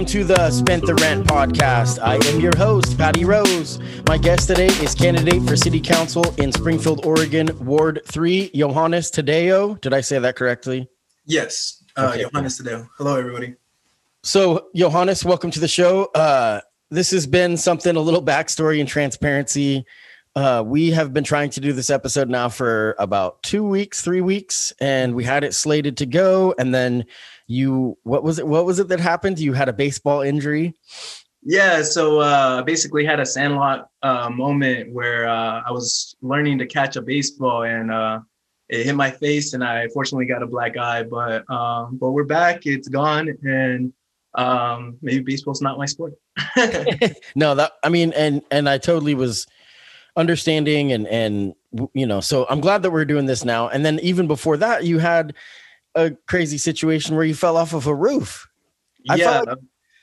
Welcome to the Spent the Rent podcast. I am your host, Patty Rose. My guest today is candidate for city council in Springfield, Oregon, Ward 3, Johannes Tadeo. Did I say that correctly? Yes, uh, Okay. Johannes Tadeo. Hello, everybody. So, Johannes, welcome to the show. Uh, this has been something a little backstory and transparency. Uh, we have been trying to do this episode now for about two weeks, three weeks, and we had it slated to go. And then you, what was it? What was it that happened? You had a baseball injury. Yeah, so uh, basically had a sandlot uh, moment where uh, I was learning to catch a baseball and uh, it hit my face, and I fortunately got a black eye. But um, but we're back; it's gone, and um, maybe baseball's not my sport. no, that I mean, and and I totally was understanding and and you know, so I'm glad that we're doing this now. And then even before that, you had a crazy situation where you fell off of a roof. I yeah, felt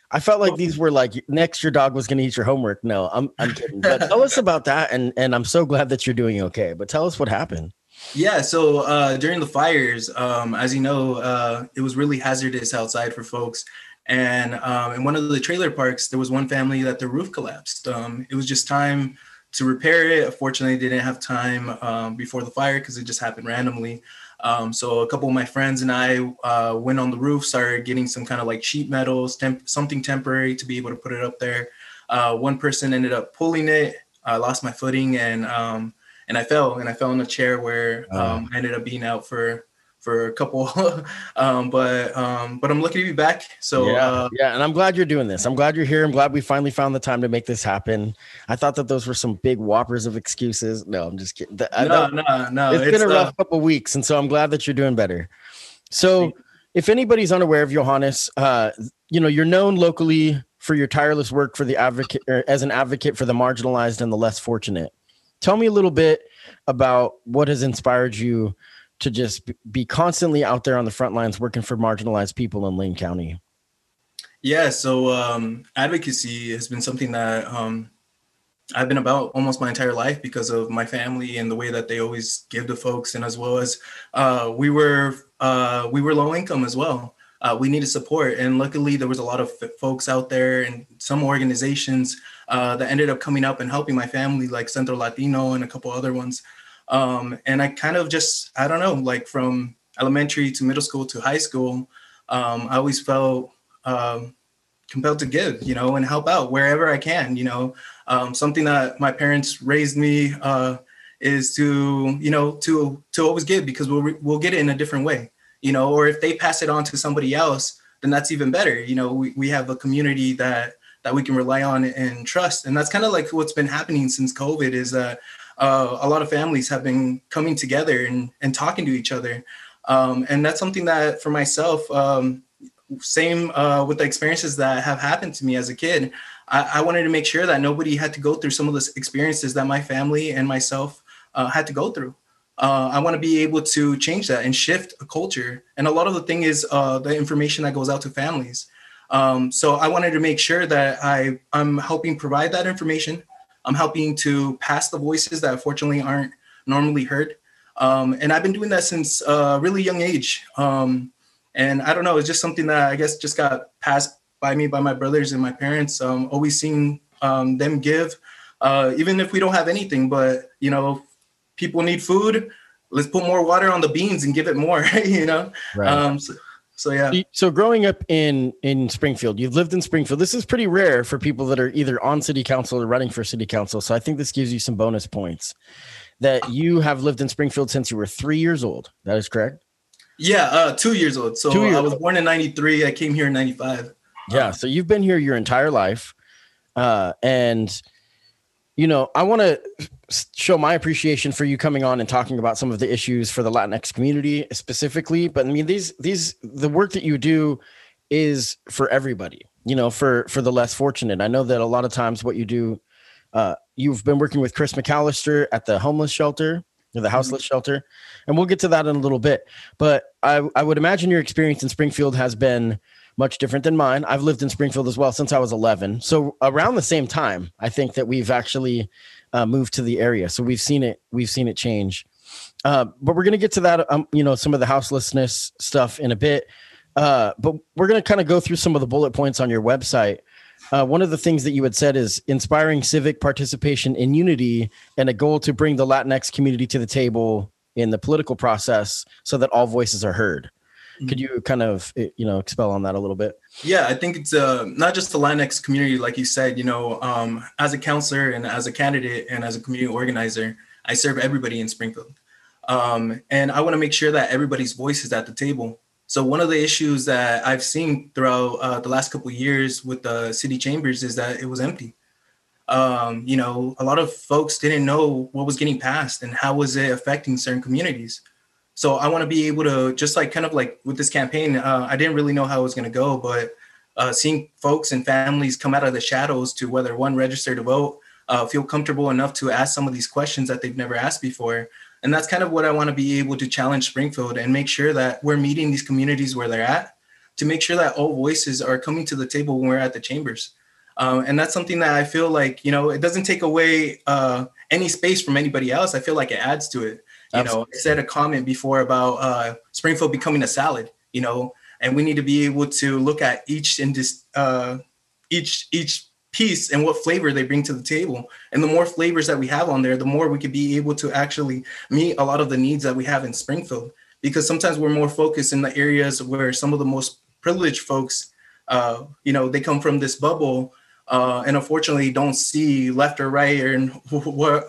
I felt like these were like next your dog was going to eat your homework. No, I'm I'm kidding. But tell us about that, and and I'm so glad that you're doing okay. But tell us what happened. Yeah, so uh, during the fires, um, as you know, uh, it was really hazardous outside for folks. And um, in one of the trailer parks, there was one family that the roof collapsed. Um, it was just time to repair it. Unfortunately, didn't have time um, before the fire because it just happened randomly. Um, so a couple of my friends and I uh, went on the roof, started getting some kind of like sheet metals, temp- something temporary to be able to put it up there. Uh, one person ended up pulling it. I lost my footing and um, and I fell and I fell in a chair where um, I ended up being out for for a couple. um, but um, but I'm lucky to be back. So yeah, uh, yeah, and I'm glad you're doing this. I'm glad you're here. I'm glad we finally found the time to make this happen. I thought that those were some big whoppers of excuses. No, I'm just kidding. Th- I no, no, no. it's been a uh, rough couple weeks, and so I'm glad that you're doing better. So, if anybody's unaware of Johannes, uh, you know you're known locally for your tireless work for the advocate as an advocate for the marginalized and the less fortunate. Tell me a little bit about what has inspired you to just be constantly out there on the front lines working for marginalized people in Lane County. Yeah, so um, advocacy has been something that um, I've been about almost my entire life because of my family and the way that they always give to folks, and as well as uh, we were uh, we were low income as well. Uh, we needed support, and luckily there was a lot of folks out there and some organizations uh, that ended up coming up and helping my family, like Centro Latino and a couple other ones. Um, and I kind of just I don't know, like from elementary to middle school to high school, um, I always felt um, compelled to give, you know, and help out wherever I can. You know, um, something that my parents raised me uh, is to, you know, to to always give because we'll re- we'll get it in a different way, you know, or if they pass it on to somebody else, then that's even better. You know, we, we have a community that that we can rely on and trust, and that's kind of like what's been happening since COVID is that uh, a lot of families have been coming together and and talking to each other. Um, and that's something that for myself, um, same uh, with the experiences that have happened to me as a kid. I, I wanted to make sure that nobody had to go through some of the experiences that my family and myself uh, had to go through. Uh, I want to be able to change that and shift a culture. And a lot of the thing is uh, the information that goes out to families. Um, so I wanted to make sure that I, I'm helping provide that information. I'm helping to pass the voices that unfortunately aren't normally heard. Um, and I've been doing that since a really young age. Um, and I don't know, it's just something that I guess just got passed by me by my brothers and my parents. Um, always seeing um, them give, uh, even if we don't have anything. But you know, people need food. let's put more water on the beans and give it more, you know? Right. Um, so, so yeah. So growing up in in Springfield, you've lived in Springfield. This is pretty rare for people that are either on city council or running for city council. So I think this gives you some bonus points. That you have lived in Springfield since you were three years old. That is correct. Yeah, uh, two years old. So years I was born in '93. I came here in '95. Yeah, so you've been here your entire life, uh, and you know I want to show my appreciation for you coming on and talking about some of the issues for the Latinx community specifically. But I mean, these these the work that you do is for everybody. You know, for for the less fortunate. I know that a lot of times what you do, uh, you've been working with Chris McAllister at the homeless shelter or the houseless mm-hmm. shelter, and we'll get to that in a little bit. But I I would imagine your experience in Springfield has been much different than mine. I've lived in Springfield as well since I was 11. So around the same time, I think that we've actually uh, moved to the area. So we've seen it. We've seen it change. Uh, but we're gonna get to that. Um, you know, some of the houselessness stuff in a bit. Uh, but we're gonna kind of go through some of the bullet points on your website. Uh, one of the things that you had said is inspiring civic participation in unity and a goal to bring the Latinx community to the table in the political process so that all voices are heard. Could mm-hmm. you kind of eh, you know expel on that a little bit? Yeah, I think it's uh, not just the Latinx community, like you said. You know, um, as a counselor and as a candidate and as a community organizer, I serve everybody in Springfield, um, and I want to make sure that everybody's voice is at the table. So one of the issues that I've seen throughout uh, the last couple years with the city chambers is that it was empty. Um, you know, a lot of folks didn't know what was getting passed and how was it affecting certain communities. So I want to be able to just like kind of like with this campaign, uh, I didn't really know how it was going to go, but uh, seeing folks and families come out of the shadows to whether one register to vote, uh, feel comfortable enough to ask some of these questions that they've never asked before. And that's kind of what I want to be able to challenge Springfield and make sure that we're meeting these communities where they're at to make sure that all voices are coming to the table when we're at the chambers. Um, and that's something that I feel like, you know, it doesn't take away uh, any space from anybody else. I feel like it adds to it. You Absolutely. know, I said a comment before about uh, Springfield becoming a salad. You know, and we need to be able to look at each in this uh, each each piece and what flavor they bring to the table. And the more flavors that we have on there, the more we could be able to actually meet a lot of the needs that we have in Springfield. Because sometimes we're more focused in the areas where some of the most privileged folks, uh, you know, they come from this bubble uh, and unfortunately don't see left or right and where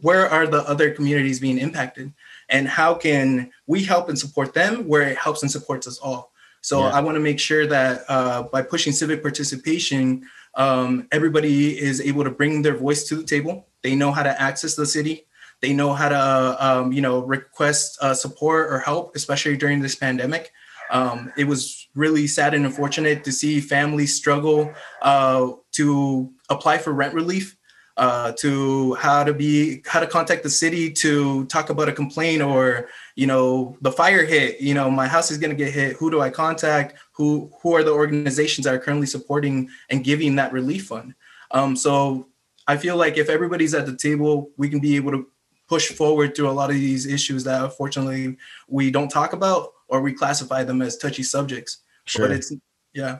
where are the other communities being impacted? And how can we help and support them where it helps and supports us all? So yeah. i want to make sure that uh, by pushing civic participation um, everybody is able to bring their voice to the table. They know how to access the city. They know how to um, you know request uh, support or help especially during this pandemic. Um, it was really sad and unfortunate to see families struggle uh, to apply for rent relief uh, to how to be how to contact the city to talk about a complaint or you know the fire hit you know my house is going to get hit. Who do i contact? Who who are the organizations that are currently supporting and giving that relief fund? Um, so i feel like if everybody's at the table we can be able to push forward through a lot of these issues that unfortunately we don't talk about or we classify them as touchy subjects. Sure. but it's yeah.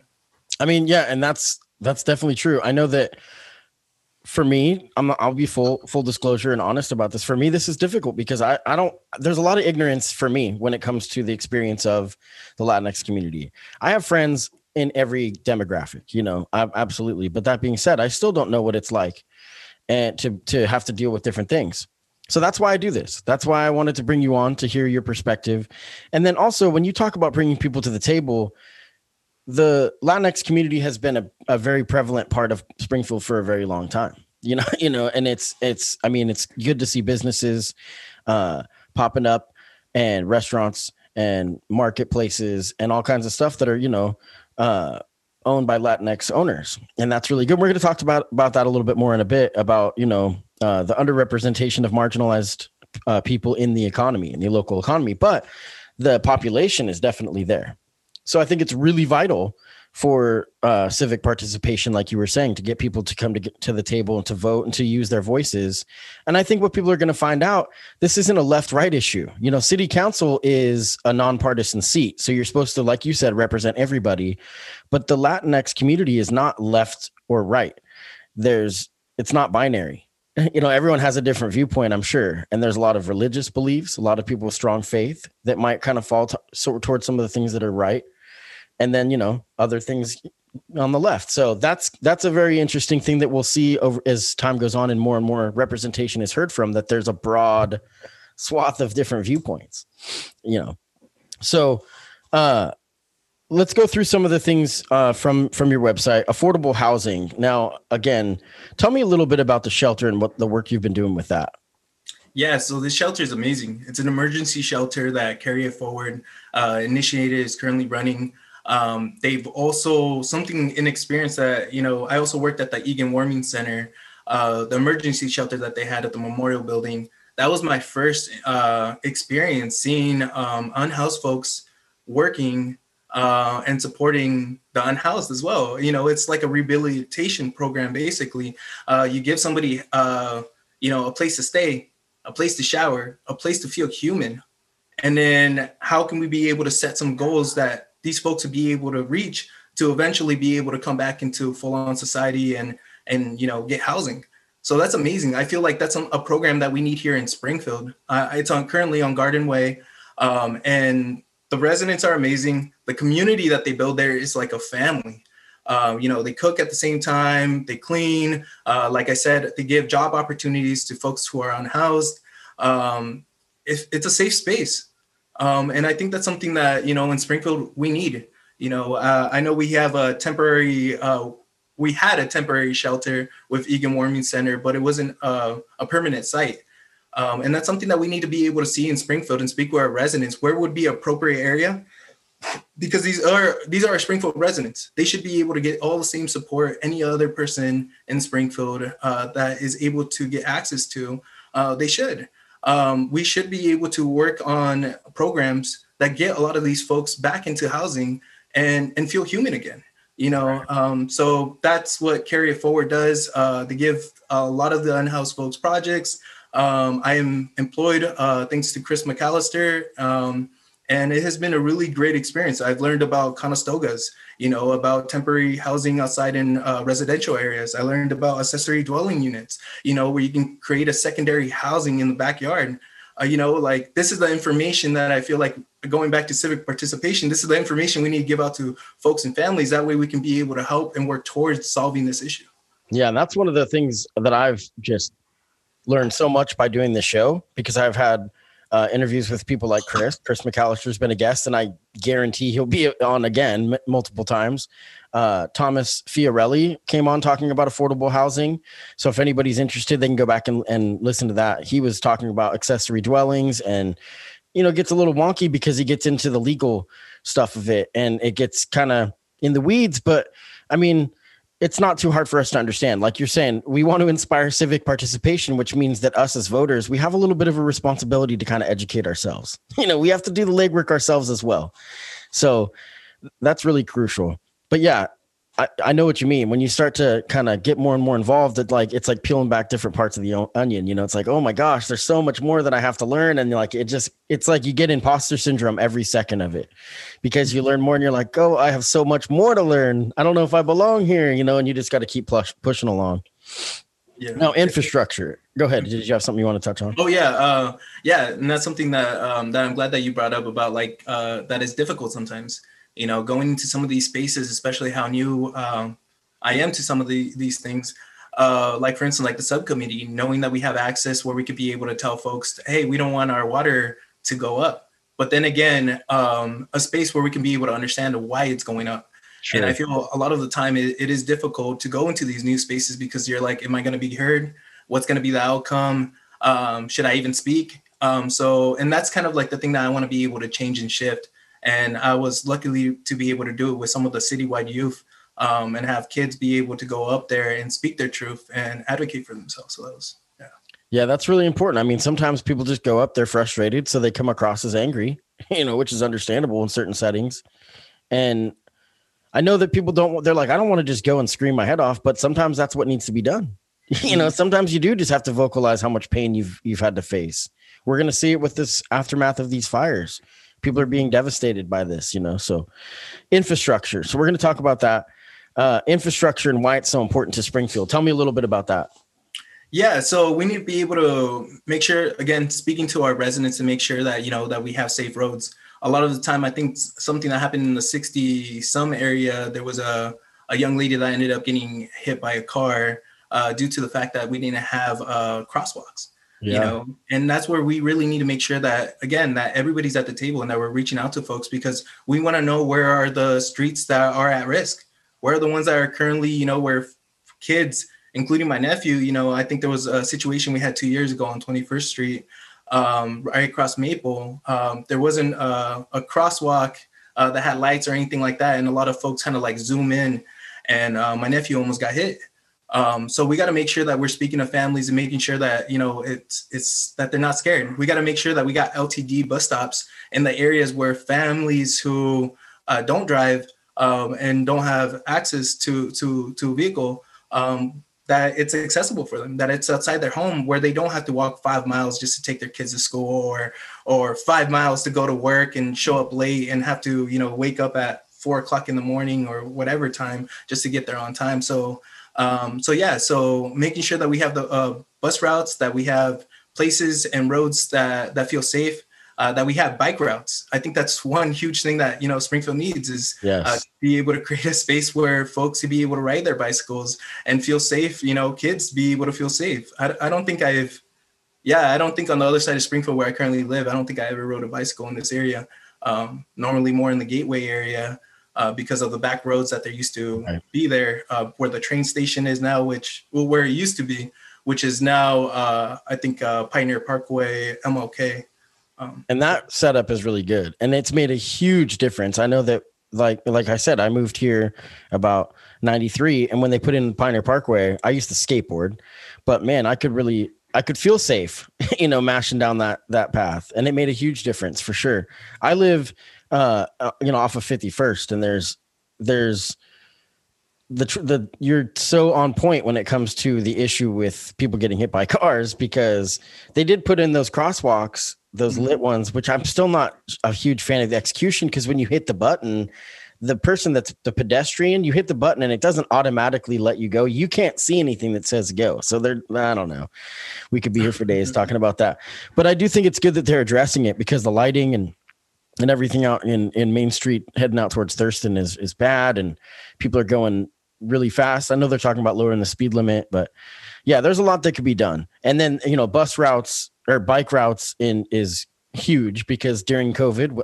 I mean yeah and that's that's definitely true. I know that for me, I'm I'll be full full disclosure and honest about this. For me, this is difficult because I I don't there's a lot of ignorance for me when it comes to the experience of the Latinx community. I have friends in every demographic, you know, I, absolutely. But that being said, I still don't know what it's like and to to have to deal with different things. So that's why I do this. That's why I wanted to bring you on to hear your perspective. And then also when you talk about bringing people to the table, the Latinx community has been a, a very prevalent part of Springfield for a very long time. You know, you know, and it's it's I mean, it's good to see businesses uh popping up and restaurants and marketplaces and all kinds of stuff that are, you know, uh owned by Latinx owners. And that's really good. We're going to talk about about that a little bit more in a bit about, you know, uh the underrepresentation of marginalized uh, people in the economy in the local economy, but the population is definitely there. So I think it's really vital for uh, civic participation, like you were saying, to get people to come to to the table and to vote and to use their voices. And I think what people are going to find out, this isn't a left-right issue. You know, city council is a nonpartisan seat, so you're supposed to, like you said, represent everybody. But the Latinx community is not left or right. There's, it's not binary. you know, everyone has a different viewpoint, I'm sure. And there's a lot of religious beliefs, a lot of people with strong faith that might kind of fall to, towards some of the things that are right. And then, you know, other things on the left. So that's that's a very interesting thing that we'll see over as time goes on and more and more representation is heard from that there's a broad swath of different viewpoints. You know. So uh let's go through some of the things uh, from from your website affordable housing now again tell me a little bit about the shelter and what the work you've been doing with that yeah so this shelter is amazing it's an emergency shelter that carry it forward uh, initiated is currently running um, they've also something in experience that you know i also worked at the egan warming center uh, the emergency shelter that they had at the memorial building that was my first uh, experience seeing um, unhoused folks working uh, and supporting the unhoused as well. You know, it's like a rehabilitation program. Basically, uh, you give somebody, uh, you know, a place to stay, a place to shower, a place to feel human, and then how can we be able to set some goals that these folks would be able to reach to eventually be able to come back into full-on society and and you know get housing. So that's amazing. I feel like that's a, program that we need here in Springfield. Uh, it's on currently on Garden Way, um, and the residents are amazing. The community that they build there is like a family. Um, you know, they cook at the same time, they clean. Uh, like I said, they give job opportunities to folks who are unhoused. Um, it, it's a safe space. Um, and I think that's something that, you know, in Springfield, we need. You know, uh, I know we have a temporary, uh, we had a temporary shelter with Egan Warming Center, but it wasn't a, a permanent site. Um, and that's something that we need to be able to see in Springfield and speak with our residents. Where would be appropriate area? Because these are these are Springfield residents. They should be able to get all the same support any other person in Springfield uh, that is able to get access to. Uh, they should. Um, we should be able to work on programs that get a lot of these folks back into housing and and feel human again you know? Um, so that's what carry it forward does uh, they give a lot of the unhoused folks projects. Um, I am employed uh, thanks to Chris McAllister, um, and it has been a really great experience. I've learned about conestogas, you know, about temporary housing outside in uh, residential areas. I learned about accessory dwelling units, you know, where you can create a secondary housing in the backyard. Uh, you know, like this is the information that I feel like going back to civic participation, this is the information we need to give out to folks and families. That way we can be able to help and work towards solving this issue. Yeah, and that's one of the things that I've just learned so much by doing this show because I've had uh, interviews with people like Chris. Chris McAllister's been a guest, and I guarantee he'll be on again multiple times. Uh, Thomas Fiorelli came on talking about affordable housing. So if anybody's interested, they can go back and, and listen to that. He was talking about accessory dwellings and you know gets a little wonky because he gets into the legal stuff of it and it gets kind of in the weeds. But I mean, it's not too hard for us to understand. Like you're saying, we want to inspire civic participation, which means that us as voters, we have a little bit of a responsibility to kind of educate ourselves. You know, we have to do the legwork ourselves as well. So that's really crucial. But yeah, I, I know what you mean. When you start to kind of get more and more involved, it like it's like peeling back different parts of the onion. You know, it's like, oh my gosh, there's so much more that I have to learn, and like it just it's like you get imposter syndrome every second of it because you learn more, and you're like, oh, I have so much more to learn. I don't know if I belong here, you know, and you just got to keep push, pushing along. Yeah. Now, infrastructure. Go ahead. Did you have something you want to touch on? Oh yeah, uh, yeah, and that's something that um, that I'm glad that you brought up about like uh, that is difficult sometimes you know going into some of these spaces especially how new um, i am to some of the, these things uh, like for instance like the subcommittee knowing that we have access where we could be able to tell folks hey we don't want our water to go up. But then again um, a space where we can be able to understand why it's going up. Sure. and i feel a lot of the time it, it is difficult to go into these new spaces because you're like am i going to be heard? What's going to be the outcome? Um, should i even speak? Um, so and that's kind of like the thing that i want to be able to change and shift and I was luckily to be able to do it with some of the citywide youth um, and have kids be able to go up there and speak their truth and advocate for themselves. So that was, yeah. Yeah, that's really important. I mean, sometimes people just go up, they're frustrated, so they come across as angry, you know, which is understandable in certain settings. And I know that people don't, they're like, I don't want to just go and scream my head off, but sometimes that's what needs to be done. you know, mm-hmm. sometimes you do just have to vocalize how much pain you've you've had to face. We're going to see it with this aftermath of these fires people are being devastated by this, you know. So, infrastructure. So, we're going to talk about that uh, infrastructure and why it's so important to Springfield. Tell me a little bit about that. Yeah, so we need to be able to make sure, again, speaking to our residents and make sure that you know that we have safe roads. A lot of the time, I think something that happened in the 60 some area, there was a, a young lady that ended up getting hit by a car uh, due to the fact that we didn't have uh, crosswalks. Yeah. You know, and that's where we really need to make sure that again that everybody's at the table and that we're reaching out to folks because we want to know where are the streets that are at risk, where are the ones that are currently, you know, where kids including my nephew, you know, I think there was a situation we had two years ago on 21st Street, um, right across Maple. Um, there wasn't a, a crosswalk uh, that had lights or anything like that. And a lot of folks kind of like zoom in and uh, my nephew almost got hit. Um, so we got to make sure that we're speaking to families and making sure that you know it's it's that they're not scared. We got to make sure that we got LTD bus stops in the areas where families who uh, don't drive um, and don't have access to to to a vehicle um, that it's accessible for them, that it's outside their home where they don't have to walk five miles just to take their kids to school or or five miles to go to work and show up late and have to, you know, wake up at four o'clock in the morning or whatever time just to get there on time. So um, so yeah, so making sure that we have the uh, bus routes, that we have places and roads that that feel safe, uh, that we have bike routes. I think that's one huge thing that you know Springfield needs is uh, yes. uh, be able to create a space where folks to be able to ride their bicycles and feel safe. You know, kids be able to feel safe. I, I don't think I've, yeah, I don't think on the other side of Springfield where I currently live, I don't think I ever rode a bicycle in this area. Um, normally more in the Gateway area. Uh, because of the back roads that there used to right. be there, uh, where the train station is now, which well, where it used to be, which is now uh, I think uh, Pioneer Parkway, MLK. Um, and that setup is really good, and it's made a huge difference. I know that, like like I said, I moved here about '93, and when they put in Pioneer Parkway, I used to skateboard, but man, I could really I could feel safe, you know, mashing down that that path, and it made a huge difference for sure. I live, uh, uh you know, off of 51st, and there's there's the the you're so on point when it comes to the issue with people getting hit by cars because they did put in those crosswalks those lit ones, which I'm still not a huge fan of the execution because when you hit the button, the person that's the pedestrian, you hit the button and it doesn't automatically let you go. You can't see anything that says go. So they're, I don't know. We could be here for days talking about that. But I do think it's good that they're addressing it because the lighting and and everything out in, in Main Street heading out towards Thurston is is bad and people are going really fast. I know they're talking about lowering the speed limit, but yeah, there's a lot that could be done. And then, you know, bus routes or bike routes in is huge because during COVID,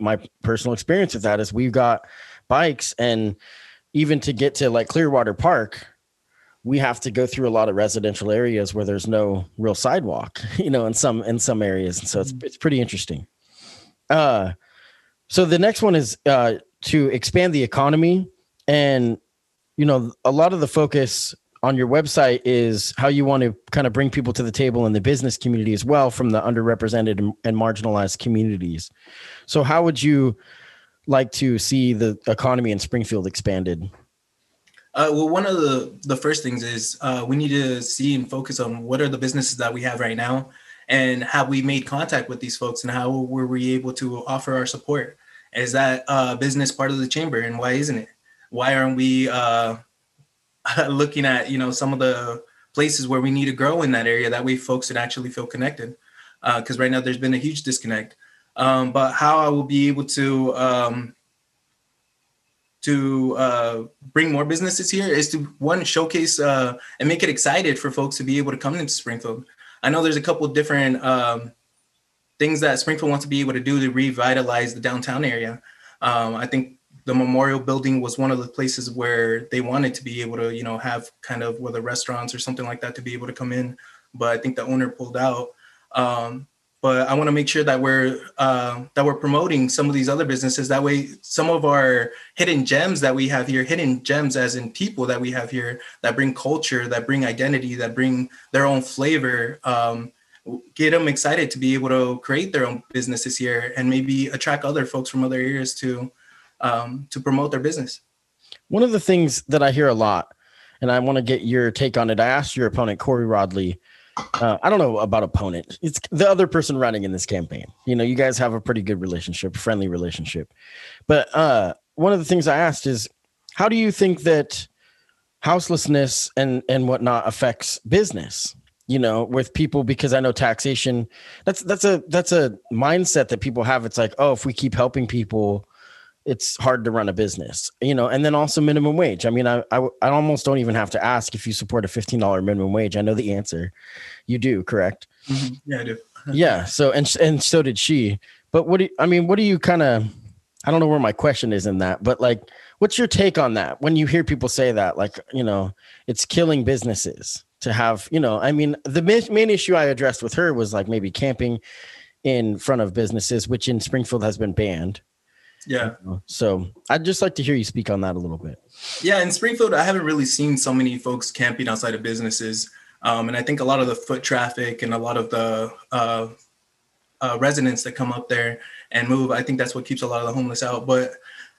my personal experience with that is we've got bikes and even to get to like Clearwater Park, we have to go through a lot of residential areas where there's no real sidewalk, you know, in some in some areas. And so it's mm-hmm. it's pretty interesting. Uh so the next one is uh to expand the economy and you know a lot of the focus on your website is how you want to kind of bring people to the table in the business community as well from the underrepresented and marginalized communities. So, how would you like to see the economy in Springfield expanded? Uh, well, one of the, the first things is uh, we need to see and focus on what are the businesses that we have right now and have we made contact with these folks and how were we able to offer our support? Is that uh, business part of the chamber and why isn't it? Why aren't we uh, looking at you know some of the places where we need to grow in that area that way folks would actually feel connected because uh, right now there's been a huge disconnect um, but how i will be able to um, to uh, bring more businesses here is to one showcase uh, and make it excited for folks to be able to come into springfield i know there's a couple different um, things that springfield wants to be able to do to revitalize the downtown area um, i think the memorial building was one of the places where they wanted to be able to, you know, have kind of whether restaurants or something like that to be able to come in. But I think the owner pulled out. Um, but I want to make sure that we're uh, that we're promoting some of these other businesses. That way, some of our hidden gems that we have here, hidden gems as in people that we have here that bring culture, that bring identity, that bring their own flavor. Um, get them excited to be able to create their own businesses here and maybe attract other folks from other areas to um, to promote their business. One of the things that I hear a lot, and I want to get your take on it. I asked your opponent, Kori Rodley. Uh, I don't know about opponent. It's the other person running in this campaign. You know, you guys have a pretty good relationship, friendly relationship. But uh, one of the things I asked is, how do you think that houselessness and and whatnot affects business you know with people because i know taxation that's that's a that's a mindset that people have it's like oh if we keep helping people it's hard to run a business you know and then also minimum wage. I mean i i, I almost don't even have to ask if you support a $15 minimum wage. I know the answer. You do correct? Mm-hmm. yeah i do. Yeah so and and so did she. But what do you, i mean what do you kind of i don't know where my question is in that but like what's your take on that? When you hear people say that like you know it's killing businesses to have you know i mean the main issue i addressed with her was like maybe camping in front of businesses which in springfield has been banned yeah so i'd just like to hear you speak on that a little bit yeah in springfield i haven't really seen so many folks camping outside of businesses um, and i think a lot of the foot traffic and a lot of the uh, uh, residents that come up there and move i think that's what keeps a lot of the homeless out but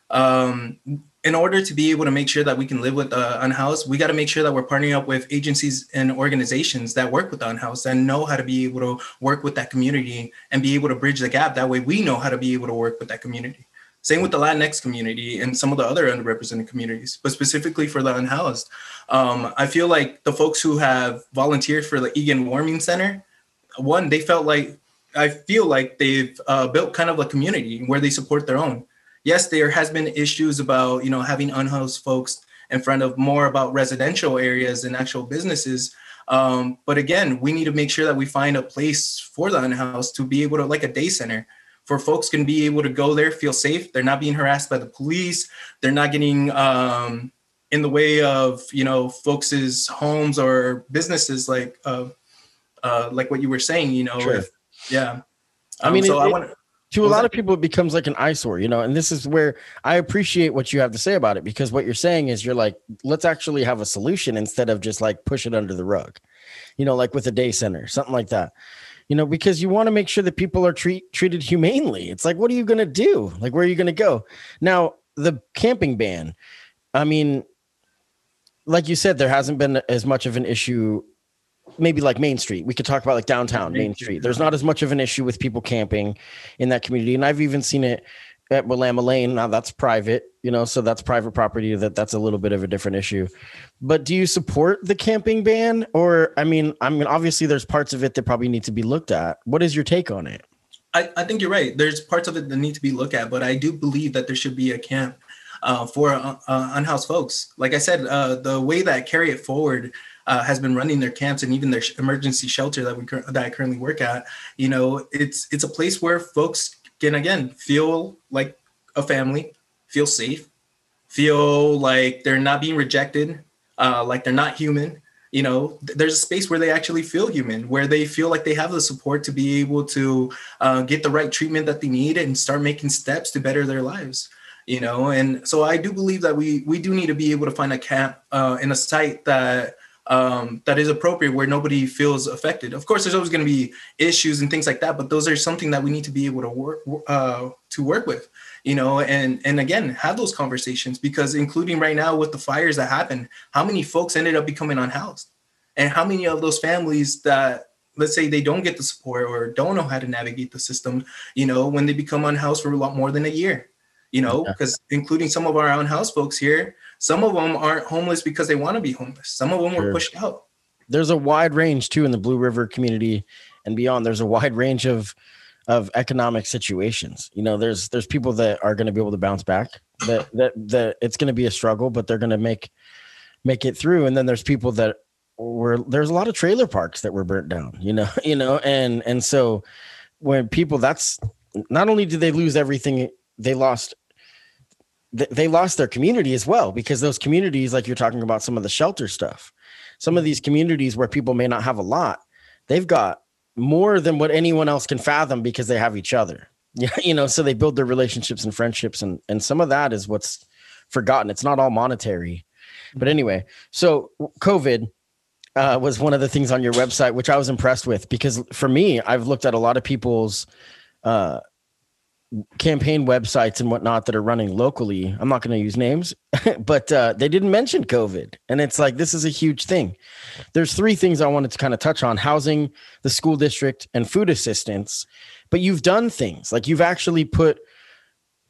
um, in order to be able to make sure that we can live with the unhoused, we got to make sure that we're partnering up with agencies and organizations that work with the unhoused and know how to be able to work with that community and be able to bridge the gap. That way, we know how to be able to work with that community. Same with the Latinx community and some of the other underrepresented communities, but specifically for the unhoused. Um, I feel like the folks who have volunteered for the Egan Warming Center, one, they felt like I feel like they've uh, built kind of a community where they support their own yes, there has been issues about you know having unhoused folks in front of more about residential areas and actual businesses. Um, but again, we need to make sure that we find a place for the unhoused to be able to like a day center for folks can be able to go there, feel safe. They're not being harassed by the police. They're not getting um, in the way of you know folks' homes or businesses like uh, uh, like what you were saying. You know, sure. if, yeah. Um, I mean, so it, I want to a lot of people it becomes like an eyesore you know and this is where i appreciate what you have to say about it because what you're saying is you're like let's actually have a solution instead of just like push it under the rug you know like with a day center something like that you know because you want to make sure that people are treat, treated humanely it's like what are you going to do like where are you going to go now the camping ban i mean like you said there hasn't been as much of an issue maybe like Main Street. We could talk about like downtown Main Street. There's not as much of an issue with people camping in that community, and I've even seen it at Willamette Lane. Now that's private, you know, so that's private property. That that's a little bit of a different issue. But do you support the camping ban, or I mean, I mean, obviously there's parts of it that probably need to be looked at. What is your take on it? I, I think you're right. There's parts of it that need to be looked at, but I do believe that there should be a camp uh, for uh, uh, unhoused folks. Like I said, uh, the way that carry it forward uh, has been running their camps and even their emergency shelter that we that I currently work at. You know, it's it's a place where folks can again feel like a family, feel safe, feel like they're not being rejected, uh, like they're not human. You know, there's a space where they actually feel human, where they feel like they have the support to be able to uh, get the right treatment that they need and start making steps to better their lives you know and so i do believe that we we do need to be able to find a camp uh, in a site that um, that is appropriate where nobody feels affected. Of course, there's always going to be issues and things like that, but those are something that we need to be able to work uh, to work with, you know, and and again have those conversations because including right now with the fires that happened, how many folks ended up becoming unhoused, and how many of those families that let's say they don't get the support or don't know how to navigate the system, you know, when they become unhoused for a lot more than a year, you know, because yeah. including some of our unhoused folks here some of them aren't homeless because they want to be homeless. Some of them sure. were pushed out. There's a wide range too in the Blue River community and beyond. There's a wide range of of economic situations. You know, there's there's people that are going to be able to bounce back. That that that it's going to be a struggle, but they're going to make make it through. And then there's people that were there's a lot of trailer parks that were burnt down. You know, you know, and and so when people that's not only did they lose everything, they lost they lost their community as well because those communities like you're talking about some of the shelter stuff some of these communities where people may not have a lot they've got more than what anyone else can fathom because they have each other. Yeah you know so they build their relationships and friendships and and some of that is what's forgotten. It's not all monetary. But anyway so covid uh, was one of the things on your website which i was impressed with because for me i've looked at a lot of people's uh, campaign websites and whatnot that are running locally i'm not going to use names but uh, they didn't mention covid and it's like this is a huge thing there's three things i wanted to kind of touch on housing the school district and food assistance but you've done things like you've actually put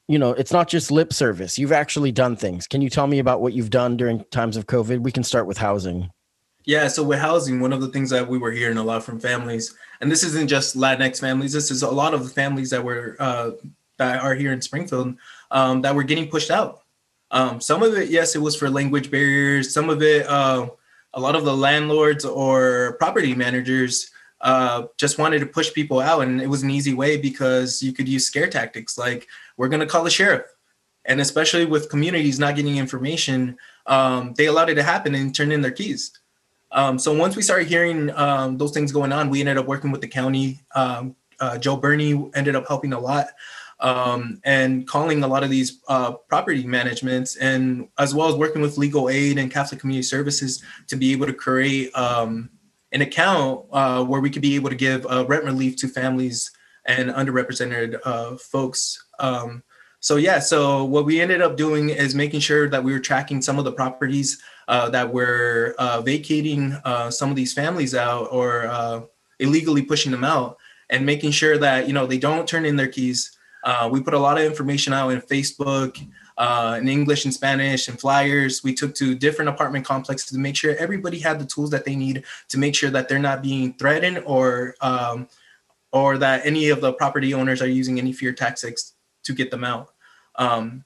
you know, it's not just lip service. You've actually done things. Can you tell me about what you've done during times of COVID? We can start with housing. Yeah, so with housing, one of the things that we were hearing a lot from families, and this isn't just Latinx families, this is a lot of the families that were uh, that are here in Springfield um, that were getting pushed out. Um, some of it, yes, it was for language barriers. Some of it, uh, a lot of the landlords or property managers uh, just wanted to push people out, and it was an easy way because you could use scare tactics like we're going to call the sheriff, and especially with communities not getting information, um, they allowed it to happen and turned in their keys. Um, so once we started hearing um, those things going on, we ended up working with the county. Um, uh, Joe Berney ended up helping a lot um, and calling a lot of these uh, property managements, and as well as working with legal aid and Catholic Community Services to be able to create um, an account uh, where we could be able to give uh, rent relief to families and underrepresented uh, folks. Um, so yeah, so what we ended up doing is making sure that we were tracking some of the properties uh, that were uh, vacating some of these families out or illegally pushing them out, and making sure that you know they don't turn in their keys uh, we put a lot of information out in Facebook, uh, in English and Spanish, and flyers. We took to different apartment complexes to make sure everybody had the tools that they need to make sure that they're not being threatened or um, or that any of the property owners are using any fear tactics to get them out. Um,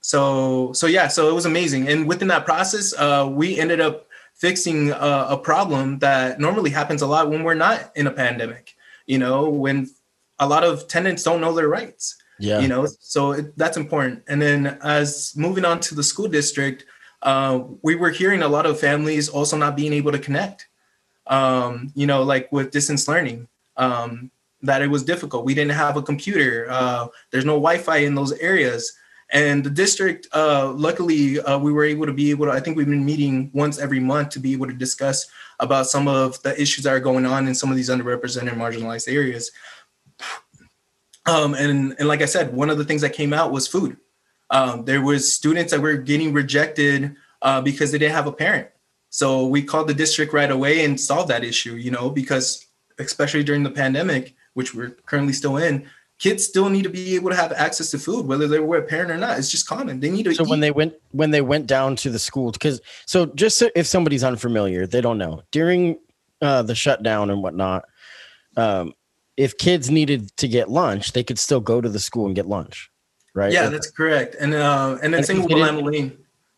so so yeah, so it was amazing. And within that process, uh, we ended up fixing a, a problem that normally happens a lot when we're not in a pandemic. You know, when a lot of tenants don't know their rights. Yeah. You know, so it, that's important. And then as moving on to the school district, uh, we were hearing a lot of families also not being able to connect. Um, you know, like with distance learning, um, that it was difficult. We didn't have a computer. Uh, there's no Wi-Fi in those areas. And the district, uh, luckily, uh, we were able to be able to. I think we've been meeting once every month to be able to discuss about some of the issues that are going on in some of these underrepresented, marginalized areas. Um, and, and like I said, one of the things that came out was food. Um, there was students that were getting rejected uh, because they didn't have a parent. So we called the district right away and solved that issue, you know, because especially during the pandemic, which we're currently still in, kids still need to be able to have access to food, whether they were a parent or not. It's just common. They need to. So eat. when they went when they went down to the school, because so just so if somebody's unfamiliar, they don't know during uh, the shutdown and whatnot. Um, if kids needed to get lunch, they could still go to the school and get lunch, right? Yeah, that's correct. And uh, and then same with.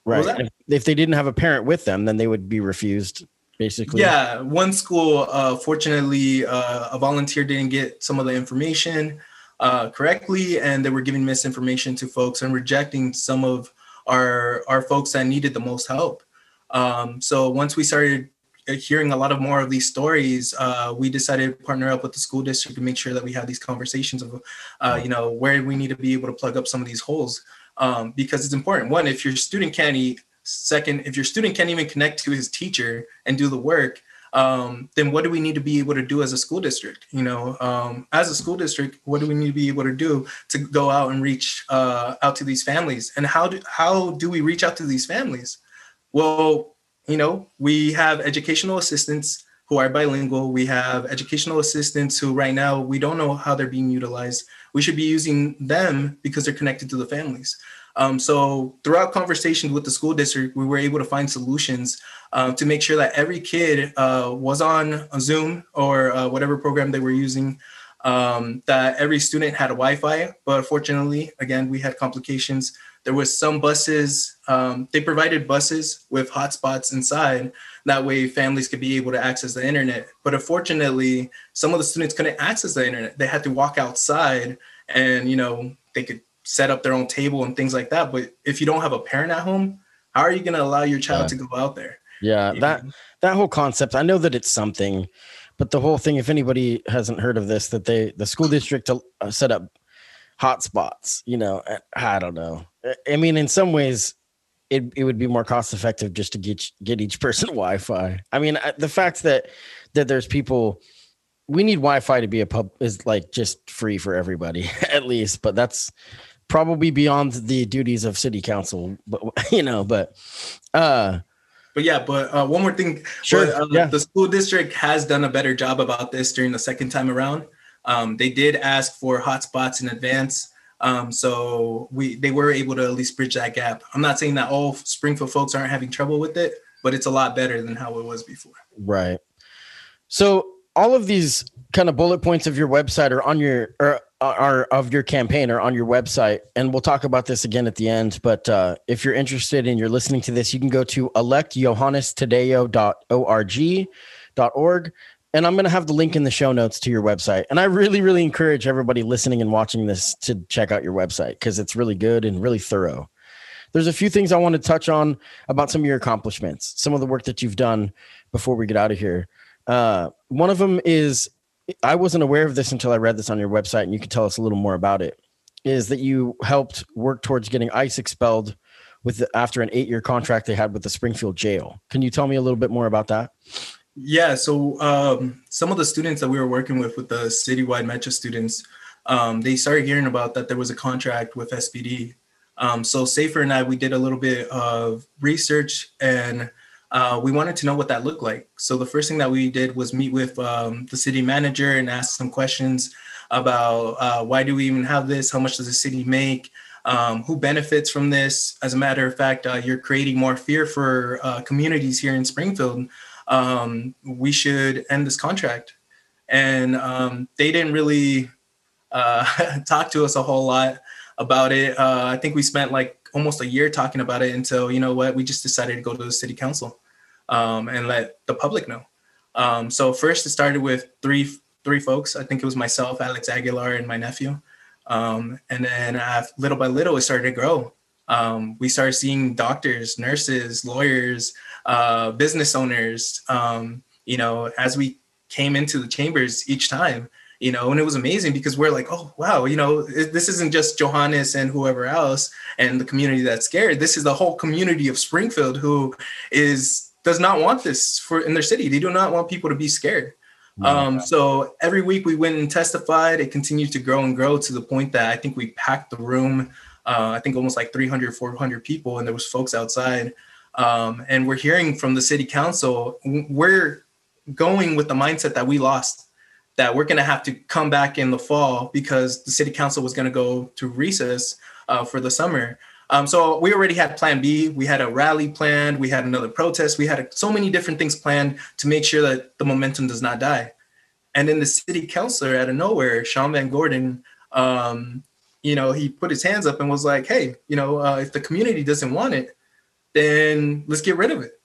Right. If, if, they didn't have a parent with them, then they would be refused, basically. Yeah, one school, uh, fortunately, uh, a volunteer didn't get some of the information uh, correctly, and they were giving misinformation to folks and rejecting some of our our folks that needed the most help. Um, so once we started hearing a lot of more of these stories, uh, we decided to partner up with the school district to make sure that we have these conversations of, uh, you know, where we need to be able to plug up some of these holes um, because it's important. One, if your student can't eat. Second, if your student can't even connect to his teacher and do the work, um, then what do we need to be able to do as a school district? You know, um, as a school district, what do we need to be able to do to go out and reach uh, out to these families? And how do how do we reach out to these families? Well, you know, we have educational assistants who are bilingual. We have educational assistants who right now we don't know how they're being utilized. We should be using them because they're connected to the families. Um, so throughout conversations with the school district, we were able to find solutions uh, to make sure that every kid uh, was on Zoom or uh, whatever program they were using. Um, that every student had a Wi-Fi, but fortunately, again, we had complications there was some buses. Um, they provided buses with hotspots inside. That way, families could be able to access the internet. But unfortunately, some of the students couldn't access the internet. They had to walk outside, and you know they could set up their own table and things like that. But if you don't have a parent at home, how are you going to allow your child yeah. to go out there? Yeah, that that whole concept. I know that it's something, but the whole thing. If anybody hasn't heard of this, that they the school district uh, set up hotspots. You know, I don't know. I mean, in some ways, it, it would be more cost effective just to get get each person Wi-Fi. I mean, the fact that that there's people, we need Wi-Fi to be a pub is like just free for everybody at least, but that's probably beyond the duties of city council. But you know, but uh, but yeah, but uh, one more thing. Sure. But, uh, yeah. The school district has done a better job about this during the second time around. Um, they did ask for hotspots in advance. Um, so we they were able to at least bridge that gap. I'm not saying that all Springfield folks aren't having trouble with it, but it's a lot better than how it was before. Right. So all of these kind of bullet points of your website are on your or are of your campaign are on your website and we'll talk about this again at the end but uh, if you're interested and you're listening to this you can go to electjohannestadeo.org and i'm going to have the link in the show notes to your website and i really really encourage everybody listening and watching this to check out your website because it's really good and really thorough. There's a few things i want to touch on about some of your accomplishments some of the work that you've done before we get out of here. Uh, one of them is I wasn't aware of this until I read this on your website, and you could tell us a little more about it. Is that you helped work towards getting ICE expelled with the, after an eight-year contract they had with the Springfield jail? Can you tell me a little bit more about that? Yeah, so um, some of the students that we were working with, with the citywide Metro students, um, they started hearing about that there was a contract with SPD. Um, so Safer and I, we did a little bit of research and uh, we wanted to know what that looked like. So the first thing that we did was meet with um, the city manager and ask some questions about uh, why do we even have this? How much does the city make? Um, who benefits from this? As a matter of fact, uh, you're creating more fear for uh, communities here in Springfield. Um, we should end this contract. And um, they didn't really uh, talk to us a whole lot about it. Uh, I think we spent like almost a year talking about it until you know what we just decided to go to the city council um, and let the public know. Um, so first it started with three three folks. I think it was myself, Alex Aguilar, and my nephew. Um, and then uh, little by little it started to grow. Um, we started seeing doctors, nurses, lawyers, uh, business owners. Um, you know, as we came into the chambers each time, you know, and it was amazing because we're like, oh wow, you know, this isn't just Johannes and whoever else and the community that's scared. This is the whole community of Springfield who is does not want this for in their city. They do not want people to be scared. Um, so every week we went and testified. It continued to grow and grow to the point that I think we packed the room. Uh, I think almost like 300, 400 people, and there was folks outside. Um, and we're hearing from the city council. We're going with the mindset that we lost that we're going to have to come back in the fall because the city council was going to go to recess uh, for the summer. Um, so we already had plan B. We had a rally planned. We had another protest. We had so many different things planned to make sure that the momentum does not die. And then the city councilor out of nowhere, Sean Van Gordon, um, you know, he put his hands up and was like, hey, you know, uh, if the community doesn't want it, then let's get rid of it.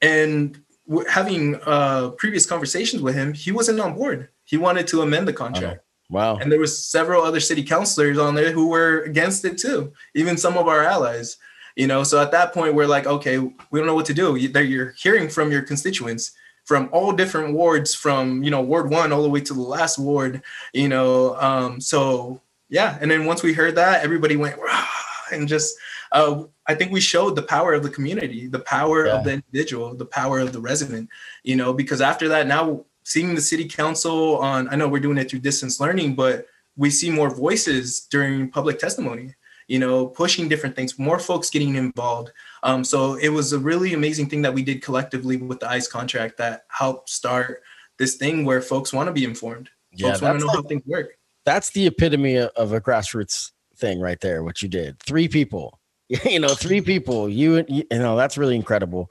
And having uh, previous conversations with him, he wasn't on board. He wanted to amend the contract. Wow. And there was several other city councilors on there who were against it too, even some of our allies. You know, so at that point, we're like, okay, we don't know what to do. You're hearing from your constituents from all different wards, from you know Ward One all the way to the last ward. You know, um, so yeah. And then once we heard that, everybody went Rah! and just uh, I think we showed the power of the community, the power yeah. of the individual, the power of the resident, you know, because after that, now seeing the city council on, I know we're doing it through distance learning, but we see more voices during public testimony, you know, pushing different things, more folks getting involved. Um, so it was a really amazing thing that we did collectively with the ICE contract that helped start this thing where folks want to be informed. Yeah, folks want to know how things work. That's the epitome of a grassroots thing right there, what you did. Three people you know, three people. You, you know, that's really incredible.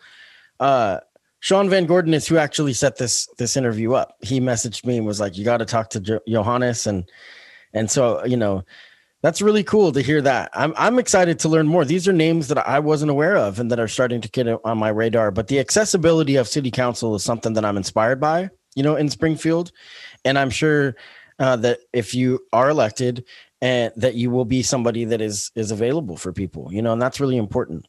Uh, Sean Van Gordon is who actually set this this interview up. He messaged me and was like, "You got to talk to jo- Johannes," and and so you know, that's really cool to hear that. I'm I'm excited to learn more. These are names that I wasn't aware of and that are starting to get on my radar. But the accessibility of city council is something that I'm inspired by. You know, in Springfield, and I'm sure uh, that if you are elected and that you will be somebody that is is available for people you know and that's really important.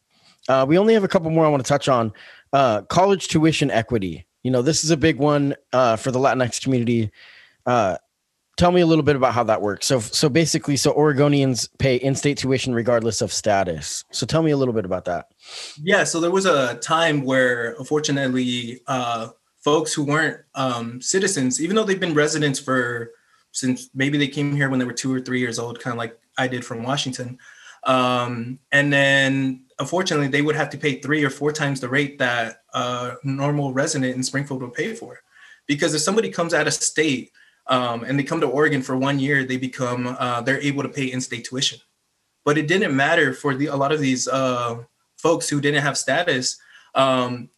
Uh, we only have a couple more i want to touch on. Uh, college tuition equity. You know this is a big one uh, for the latinx community. Uh, tell me a little bit about how that works. So so basically so oregonians pay in-state tuition regardless of status. So tell me a little bit about that. Yeah so there was a time where unfortunately uh, folks who weren't um, citizens even though they've been residents for since maybe they came here when they were two or three years old, kind of like I did from Washington. Um, and then unfortunately, they would have to pay three or four times the rate that a normal resident in Springfield would pay for. Because if somebody comes out of state, um, and they come to Oregon for one year, they become uh, they're able to pay in-state tuition. But it didn't matter for the a lot of these uh, folks who didn't have status um,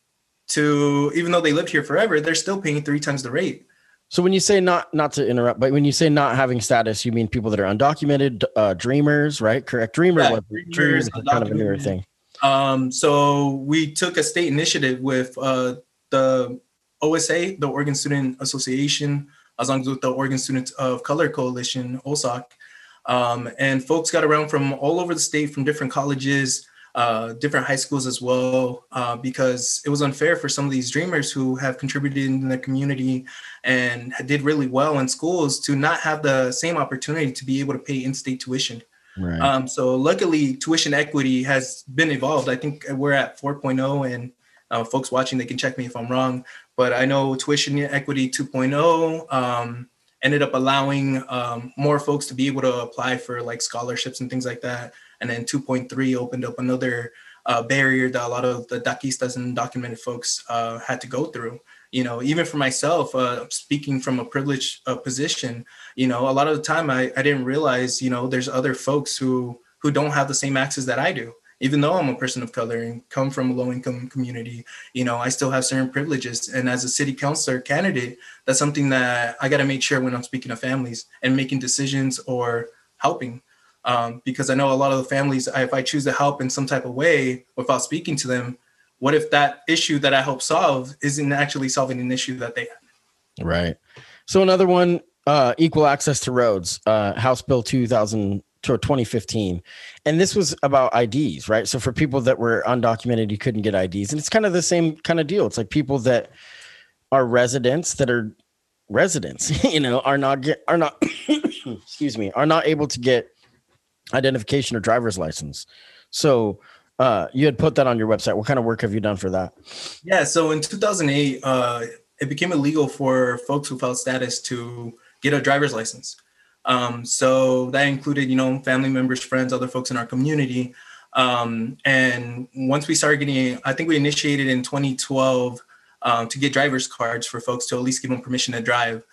to even though they lived here forever, they're still paying three times the rate. So when you say not not to interrupt, but when you say not having status, you mean people that are undocumented, uh, dreamers, right? Correct, dreamer. Yeah, dreamers, kind of a newer thing. Um, so we took a state initiative with uh, the OSA, the Oregon Student Association, as long as with the Oregon Students of Color Coalition, OSAC. Um, and folks got around from all over the state, from different colleges, uh, different high schools as well, uh, because it was unfair for some of these dreamers who have contributed in the community and did really well in schools to not have the same opportunity to be able to pay in-state tuition. Right. Um, so luckily, tuition equity has been evolved. I think we're at 4.0, and uh, folks watching they can check me if I'm wrong. But I know tuition equity 2.0 um, ended up allowing um, more folks to be able to apply for like scholarships and things like that. And then 2.3 opened up another uh, barrier that a lot of the Daquistas and documented folks uh, had to go through. You know, even for myself, uh, speaking from a privileged uh, position, you know, a lot of the time I, I didn't realize, you know, there's other folks who who don't have the same access that I do. Even though I'm a person of color and come from a low income community, you know, I still have certain privileges. And as a city councilor candidate, that's something that I got to make sure when I'm speaking to families and making decisions or helping. Um, because I know a lot of the families, if I choose to help in some type of way without speaking to them, what if that issue that I help solve isn't actually solving an issue that they have? Right. So another one, uh, equal access to roads, uh, House Bill 2000 to 2015, and this was about IDs, right? So for people that were undocumented, you couldn't get IDs, and it's kind of the same kind of deal. It's like people that are residents that are residents, you know, are not get are not, excuse me, are not able to get identification or driver's license. So uh, you had put that on your website. What kind of work have you done for that? Yeah, so in 2008, uh, it became illegal for folks who filed status to get a driver's license. Um, so that included, you know, family members, friends, other folks in our community. Um, and once we started getting, I think we initiated in 2012 um, to get driver's cards for folks to at least give them permission to drive,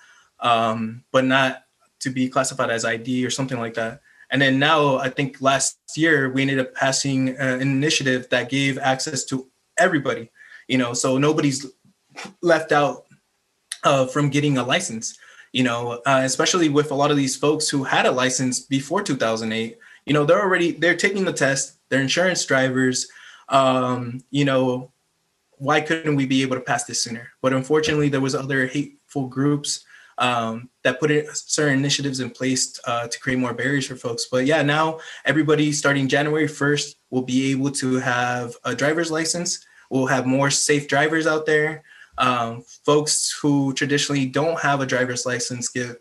um, but not to be classified as ID or something like that. And then now, I think last year we ended up passing uh, an initiative that gave access to everybody. You know, so nobody's left out uh, from getting a license. You know, uh, especially with a lot of these folks who had a license before 2008. You know, they're already they're taking the test. They're insurance drivers. Um, you know, why couldn't we be able to pass this sooner? But unfortunately, there was other hateful groups um, that put in certain initiatives in place uh, to create more barriers for folks. But yeah, now everybody starting January 1st will be able to have a driver's license. We'll have more safe drivers out there. Um, folks who traditionally don't have a driver's license get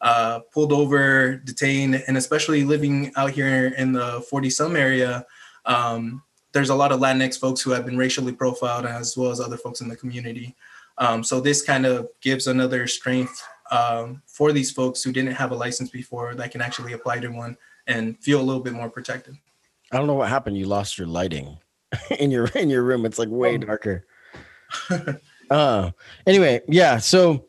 uh, pulled over, detained, and especially living out here in the 40 some area, um, there's a lot of Latinx folks who have been racially profiled as well as other folks in the community. Um, so this kind of gives another strength um, for these folks who didn't have a license before that can actually apply to one and feel a little bit more protected. I don't know what happened. You lost your lighting in your in your room. It's like way Oh. darker. uh anyway, yeah. So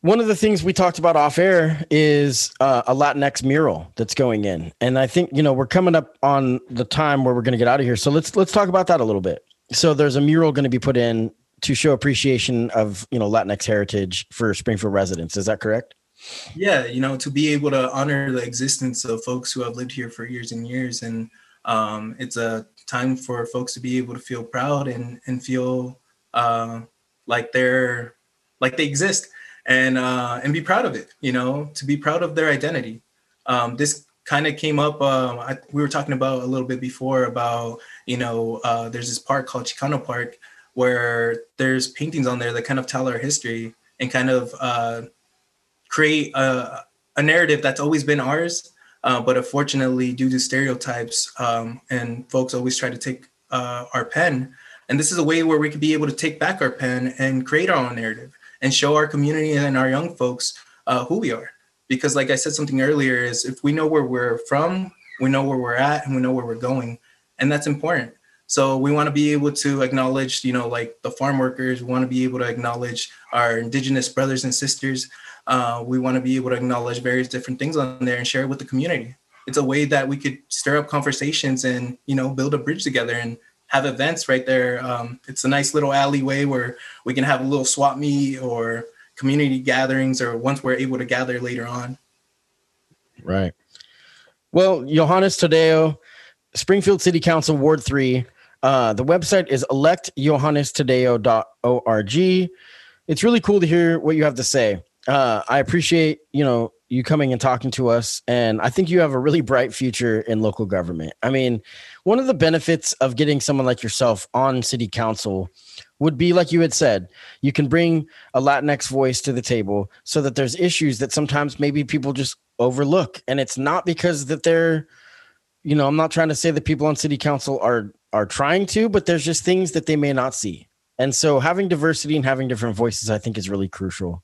one of the things we talked about off air is uh, a Latinx mural that's going in, and I think you know we're coming up on the time where we're going to get out of here. So let's let's talk about that a little bit. So there's a mural going to be put in to show appreciation of you know Latinx heritage for Springfield residents. Is that correct? yeah you know to be able to honor the existence of folks who have lived here for years and years and um, it's a time for folks to be able to feel proud and and feel uh, like they're like they exist and uh, and be proud of it you know to be proud of their identity um, this kind of came up um, I, we were talking about a little bit before about you know uh, there's this park called chicano park where there's paintings on there that kind of tell our history and kind of uh, create a, a narrative that's always been ours, uh, but unfortunately, due to stereotypes, um, and folks always try to take uh, our pen. And this is a way where we could be able to take back our pen and create our own narrative and show our community and our young folks uh, who we are. Because, like I said something earlier, is if we know where we're from, we know where we're at, and we know where we're going, and that's important. So we want to be able to acknowledge, you know, like the farm workers. We want to be able to acknowledge our indigenous brothers and sisters uh, we want to be able to acknowledge various different things on there and share it with the community. It's a way that we could stir up conversations and you know build a bridge together and have events right there. Um, it's a nice little alleyway where we can have a little swap meet or community gatherings or once we're able to gather later on. Right. Well, Johannes Tadeo, Springfield City Council, Ward 3. Uh, the website is electjohannestadeo.org. It's really cool to hear what you have to say. Uh, I appreciate, you know, you coming and talking to us. And I think you have a really bright future in local government. I mean, one of the benefits of getting someone like yourself on city council would be like you had said, you can bring a Latinx voice to the table so that there's issues that sometimes maybe people just overlook. And it's not because that they're, you know, I'm not trying to say that people on city council are are trying to, but there's just things that they may not see. And so having diversity and having different voices, I think is really crucial.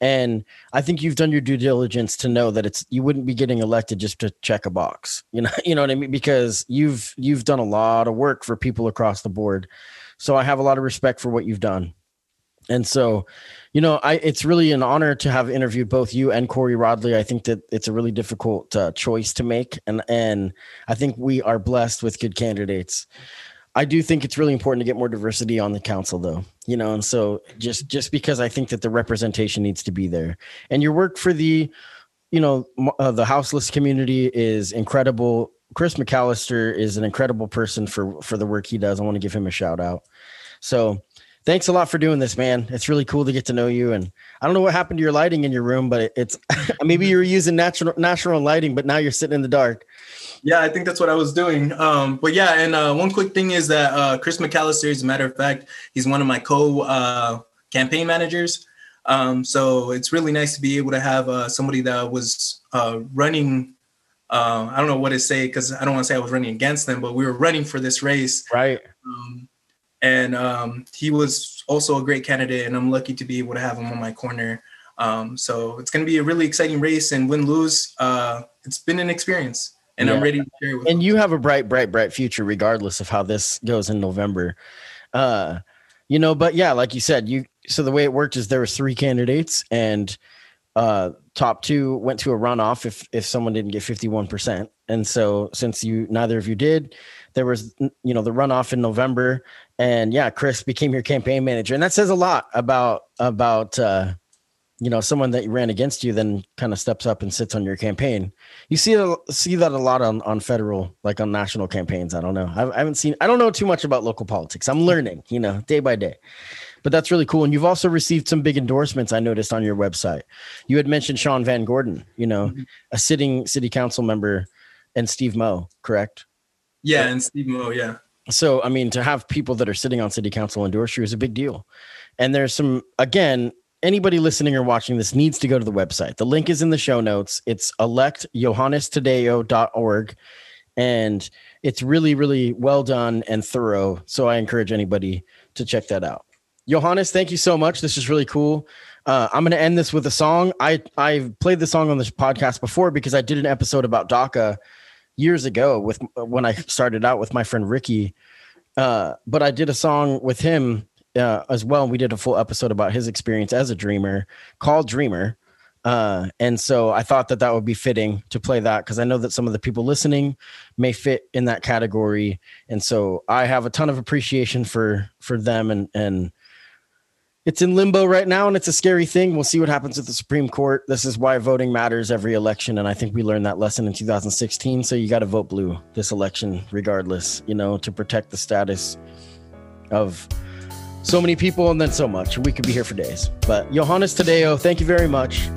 And I think you've done your due diligence to know that it's you wouldn't be getting elected just to check a box. You know, you know what I mean? Because you've you've done a lot of work for people across the board. So I have a lot of respect for what you've done. And so, you know, I it's really an honor to have interviewed both you and Kori Rodley. I think that it's a really difficult uh, choice to make, and and I think we are blessed with good candidates. I do think it's really important to get more diversity on the council, though. You know, and so just just because I think that the representation needs to be there, and your work for the, you know, uh, the houseless community is incredible. Chris McAllister is an incredible person for for the work he does. I want to give him a shout out. So thanks a lot for doing this, man. It's really cool to get to know you. And I don't know what happened to your lighting in your room, but it's maybe you were using natural natural lighting, but now you're sitting in the dark. Yeah, I think that's what I was doing. Um, but yeah, and uh, one quick thing is that uh, Chris McAllister, as a matter of fact, he's one of my co uh, campaign managers. Um, so it's really nice to be able to have uh, somebody that was uh, running. Uh, I don't know what to say because I don't want to say I was running against them, but we were running for this race. Right. Um, and um, he was also a great candidate, and I'm lucky to be able to have him on my corner. Um, so it's going to be a really exciting race, and win lose, uh, it's been an experience, and yeah. I'm ready to share with. And you have a bright, bright, bright future, regardless of how this goes in November. Uh, you know, but yeah, like you said, you so the way it worked is there was three candidates, and uh, top two went to a runoff if if someone didn't get 51 percent, and so since you neither of you did, there was you know the runoff in November and yeah, Chris became your campaign manager, and that says a lot about about uh, you know someone that ran against you, then kind of steps up and sits on your campaign. You see see that a lot on on federal, like on national campaigns. I don't know. I, I haven't seen. I don't know too much about local politics. I'm learning, you know, day by day. But that's really cool. And you've also received some big endorsements. I noticed on your website. You had mentioned Sean Van Gordon, you know, mm-hmm. a sitting city council member, and Steve Moe, correct? Yeah, and Steve Moe, yeah. So, I mean, to have people that are sitting on city council endorse you is a big deal. And there's some, again, anybody listening or watching this needs to go to the website. The link is in the show notes. It's electjohannestadeo.org. And it's really, really well done and thorough. So I encourage anybody to check that out. Johannes, thank you so much. This is really cool. Uh, I'm going to end this with a song. I I've played the song on this podcast before because I did an episode about DACA years ago with when I started out with my friend Ricky. Uh, but I did a song with him uh, as well. We did a full episode about his experience as a dreamer called Dreamer. Uh, and so I thought that that would be fitting to play that because I know that some of the people listening may fit in that category. And so I have a ton of appreciation for for them and and it's in limbo right now and it's a scary thing. We'll see what happens at the Supreme Court. This is why voting matters every election. And I think we learned that lesson in 2016. So you got to vote blue this election, regardless, you know, to protect the status of so many people and then so much. We could be here for days. But Johannes Tadeo, thank you very much.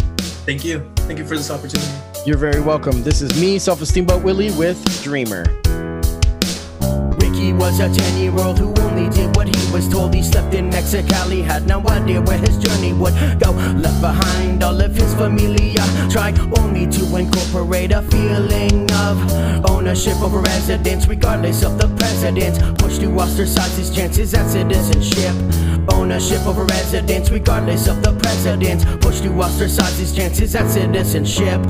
Thank you. Thank you for this opportunity. You're very welcome. This is me, Self Esteem Boat Willie, with Dreamer. He was a 10 year old who only did what he was told. He slept in Mexicali, had no idea where his journey would go. Left behind all of his familia, tried only to incorporate a feeling of ownership over residence, regardless of the president. Pushed to ostracize his chances at citizenship. Ownership over residence, regardless of the president. Pushed to ostracize his chances at citizenship.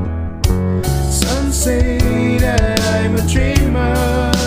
Some say that I'm a dreamer.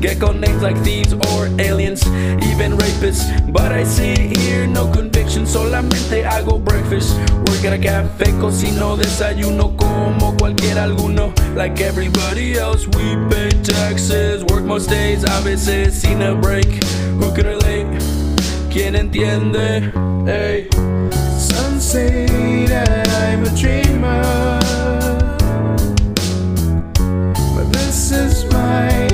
Get names like thieves or aliens, even rapists. But I see here no conviction. Solamente hago breakfast. Work at a cafe, cocino, desayuno como cualquier alguno. Like everybody else, we pay taxes. Work most days, a veces sin a break. Who can relate? ¿Quién entiende? Hey. Some say that I'm a dreamer, but this is my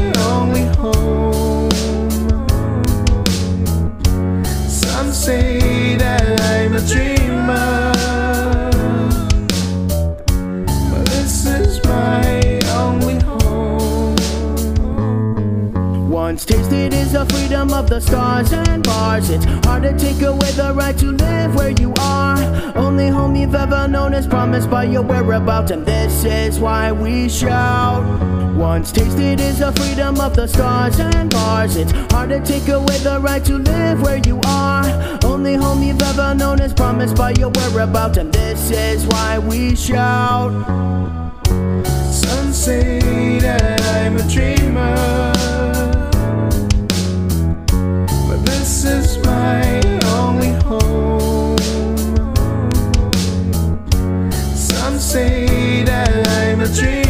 freedom of the stars and bars. It's hard to take away the right to live where you are. Only home you've ever known is promised by your whereabouts, and this is why we shout. Once tasted is the freedom of the stars and bars. It's hard to take away the right to live where you are. Only home you've ever known is promised by your whereabouts, and this is why we shout. That I'm a dreamer, is my only home. Some say that I'm a dream.